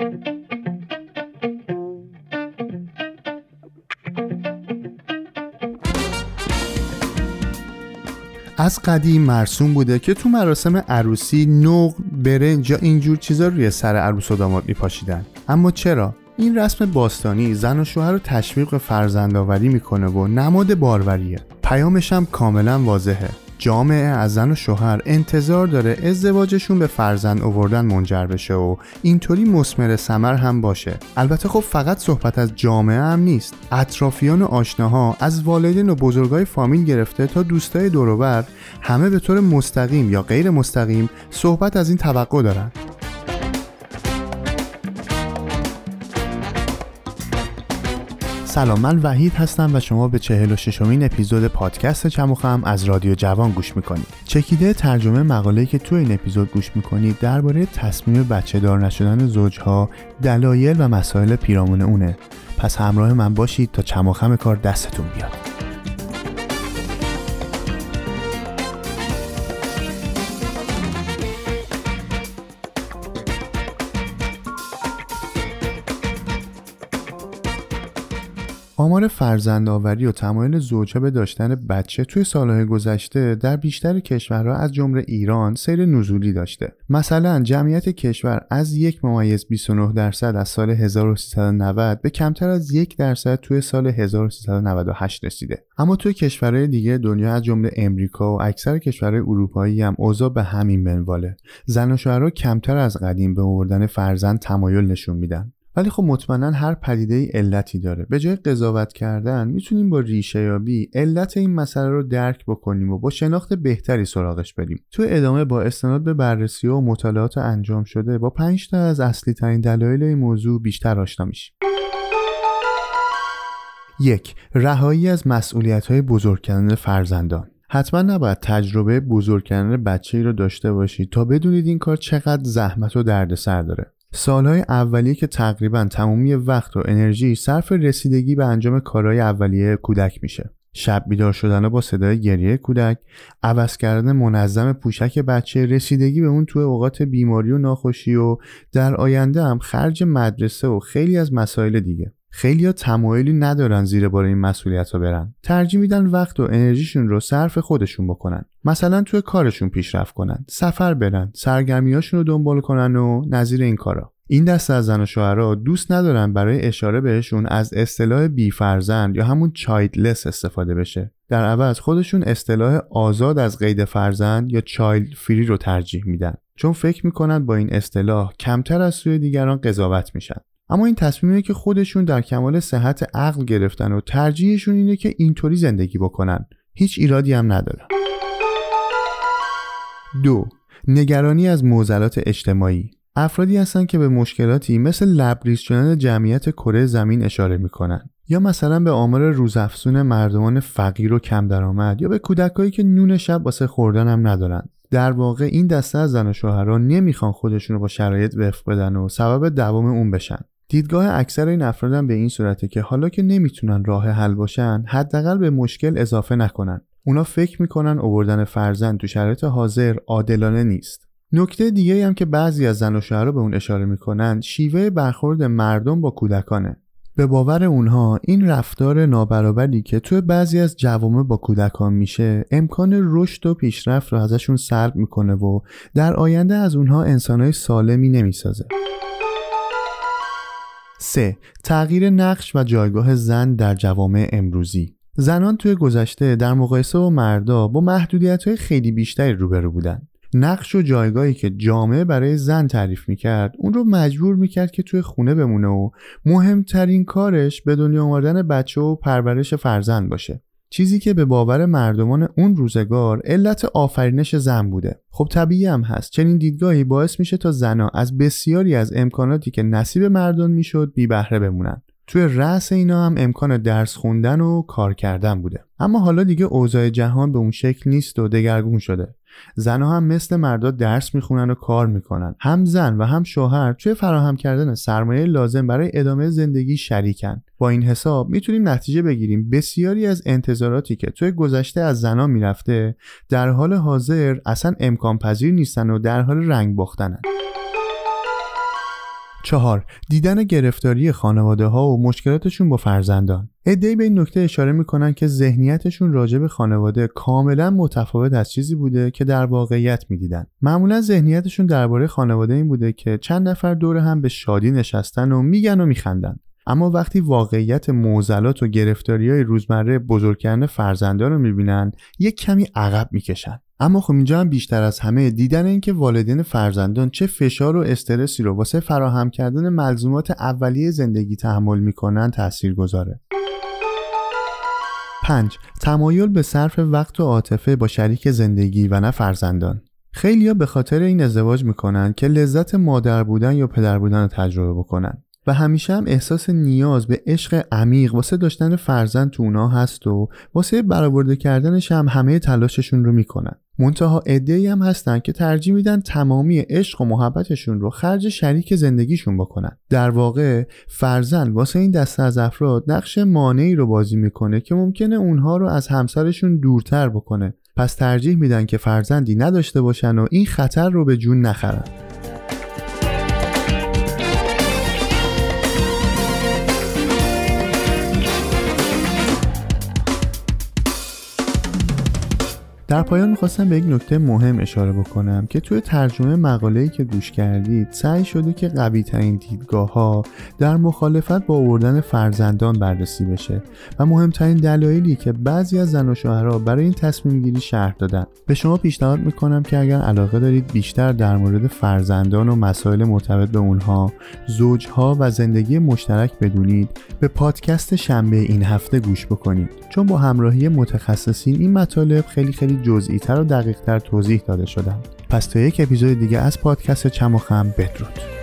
از قدیم مرسوم بوده که تو مراسم عروسی نوق برنج یا اینجور چیزا روی سر عروس و داماد میپاشیدن. اما چرا؟ این رسم باستانی زن و شوهر رو تشویق فرزندآوری می‌کنه و نماد باروریه. پیامش هم کاملا واضحه. جامعه از زن و شوهر انتظار داره ازدواجشون به فرزند اووردن منجر بشه و اینطوری مسمر سمر هم باشه. البته خب فقط صحبت از جامعه هم نیست. اطرافیان و آشناها از والدین و بزرگای فامیل گرفته تا دوستای دوروبر همه به طور مستقیم یا غیر مستقیم صحبت از این توقع دارن. سلام من وحید هستم و شما به 46 امین اپیزود پادکست چموخم از رادیو جوان گوش می‌کنید. چکیده ترجمه مقاله‌ای که تو این اپیزود گوش می‌کنید درباره تصمیم بچه دار نشدن زوجها، دلایل و مسائل پیرامون اونه. پس همراه من باشید تا چموخم کار دستتون بیاد. آمار فرزندآوری و تمایل زوجها به داشتن بچه توی سالهای گذشته در بیشتر کشورها از جمله ایران سیر نزولی داشته. مثلا جمعیت کشور از یک ممیز 29 درصد از سال 1390 به کمتر از یک درصد توی سال 1398 رسیده. اما توی کشورهای دیگه دنیا از جمله امریکا و اکثر کشورهای اروپایی هم اوضاع به همین منواله. زن و شوهرها کمتر از قدیم به آوردن فرزند تمایل نشون میدن. ولی خب مطمئنا هر پدیده ای علتی داره. به جای قضاوت کردن می‌تونیم با ریشه یابی علت این مسئله رو درک بکنیم و با شناخت بهتری سراغش بریم. تو ادامه با استناد به بررسی و مطالعات انجام شده با 5 تا از اصلی ترین دلایل این موضوع بیشتر آشنا میشیم. یک رهایی از مسئولیت های بزرگ کردن فرزندان. حتما نباید تجربه بزرگ کردن بچه ای رو داشته باشید تا بدونید این کار چقدر زحمت و دردسر داره. سالهای اولیه که تقریبا تمامی وقت و انرژی صرف رسیدگی به انجام کارهای اولیه کودک میشه. شب بیدار شدن با صدای گریه کودک عوض کردن منظم پوشک بچه رسیدگی به اون توی اوقات بیماری و ناخوشی و در آینده هم خرج مدرسه و خیلی از مسائل دیگه. خیلیا تمایلی ندارن زیر بار این مسئولیت ها برن. ترجیح میدن وقت و انرژیشون رو صرف خودشون بکنن. مثلا توی کارشون پیشرفت کنن سفر برن سرگرمیاشون رو دنبال کنن و نظیر این کارا. این دست از زن و شوهرها دوست ندارن برای اشاره بهشون از اصطلاح بی فرزند یا همون چایلدلس استفاده بشه. در عوض خودشون اصطلاح آزاد از قید فرزند یا چایلد فری رو ترجیح میدن. چون فکر می‌کنن با این اصطلاح کمتر از سوی دیگران قضاوت میشن. اما این تصمیمی که خودشون در کمال صحت عقل گرفتن و ترجیحشون اینه که اینطوری زندگی بکنن. هیچ ایرادی هم نداره. دو نگرانی از معضلات اجتماعی. افرادی هستند که به مشکلاتی مثل لبریز شدن جمعیت کره زمین اشاره می‌کنن. یا مثلا به آمار روزافزون مردمان فقیر و کم درآمد یا به کودکایی که نون شب واسه خوردن هم ندارن. در واقع این دسته از زن و شوهران نمی‌خوان خودشون رو با شرایط وفق بدن و سبب دوام اون بشن. دیدگاه اکثر این افرادم به این صورته که حالا که نمی‌تونن راه حل باشن حداقل به مشکل اضافه نکنن. اونا فکر می‌کنن اووردن فرزند تو شرایط حاضر عادلانه نیست. نکته دیگه هم که بعضی از زن و شوهرها به اون اشاره می‌کنن شیوه برخورد مردم با کودکانه. به باور اونها این رفتار نابرابری که توی بعضی از جوامع با کودکان میشه امکان رشد و پیشرفت رو ازشون سلب می‌کنه و در آینده از اونها انسانهای سالمی نمی‌سازه. 3. تغییر نقش و جایگاه زن در جوامع امروزی زنان توی گذشته در مقایسه با مردا با محدودیت های خیلی بیشتری روبرو بودن نقش و جایگاهی که جامعه برای زن تعریف می‌کرد اون رو مجبور می‌کرد که توی خونه بمونه و مهمترین کارش به دنیا آوردن بچه و پرورش فرزند باشه چیزی که به باور مردمان اون روزگار علت آفرینش زن بوده. خب طبیعی هم هست. چنین دیدگاهی باعث میشه تا زنها از بسیاری از امکاناتی که نصیب مردان می‌شد بی بهره بمونن. توی رأس اینا هم امکان درس خوندن و کار کردن بوده. اما حالا دیگه اوضاع جهان به اون شکل نیست و دگرگون شده. زنها هم مثل مردا درس می‌خونن و کار می‌کنن. هم زن و هم شوهر توی فراهم کردن سرمایه لازم برای ادامه زندگی شریکن. با این حساب می‌تونیم نتیجه بگیریم بسیاری از انتظاراتی که توی گذشته از زنان می‌رفته در حال حاضر اصلا امکان پذیر نیستن و در حال رنگ باختنن. چهار دیدن گرفتاری خانواده ها و مشکلاتشون با فرزندان. ادعی به این نکته اشاره می‌کنن که ذهنیتشون راجع به خانواده کاملا متفاوت از چیزی بوده که در واقعیت می‌دیدن. معمولا ذهنیتشون درباره خانواده این بوده که چند نفر دور هم به شادی نشستن و میگن و میخندن. اما وقتی واقعیت موزلات و گرفتاری های روزمره بزرگترین فرزندان رو می‌بینن یک کمی عقب می‌کشن. اما خب اینجا هم بیشتر از همه دیدن اینکه والدین فرزندان چه فشار و استرسی رو واسه فراهم کردن ملزومات اولیه زندگی تحمل می‌کنن تأثیر گذاره 5. تمایل به صرف وقت و عاطفه با شریک زندگی و نه فرزندان خیلیا به خاطر این ازدواج می‌کنن که لذت مادر بودن یا پدر بودن رو تجربه بکنن و همیشه هم احساس نیاز به عشق عمیق واسه داشتن فرزند تو اونا هست و واسه برآورده کردنش هم همه تلاششون رو می‌کنن منتها عده‌ای هم هستن که ترجیح میدن تمامی عشق و محبتشون رو خرج شریک زندگیشون بکنن. در واقع فرزند واسه این دسته از افراد نقش مانعی رو بازی می‌کنه که ممکنه اونها رو از همسرشون دورتر بکنه. پس ترجیح میدن که فرزندی نداشته باشن و این خطر رو به جون نخرن. در پایان می‌خواستم به یک نکته مهم اشاره بکنم که توی ترجمه مقاله‌ای که گوش کردید سعی شده که قوی ترین دیدگاه ها در مخالفت با آوردن فرزندان بررسی بشه و مهمترین دلایلی که بعضی از زن و شوهرها برای این تصمیم گیری شرح دادن. به شما پیشنهاد می‌کنم که اگر علاقه دارید بیشتر در مورد فرزندان و مسائل مرتبط به اونها زوجها و زندگی مشترک بدونید به پادکست شنبه این هفته گوش بکنید. چون با همراهی متخصصین این مطالب خیلی خیلی جزئی تر و دقیق تر توضیح داده شدن پس تا یک اپیزود دیگه از پادکست چم و خم بدرود.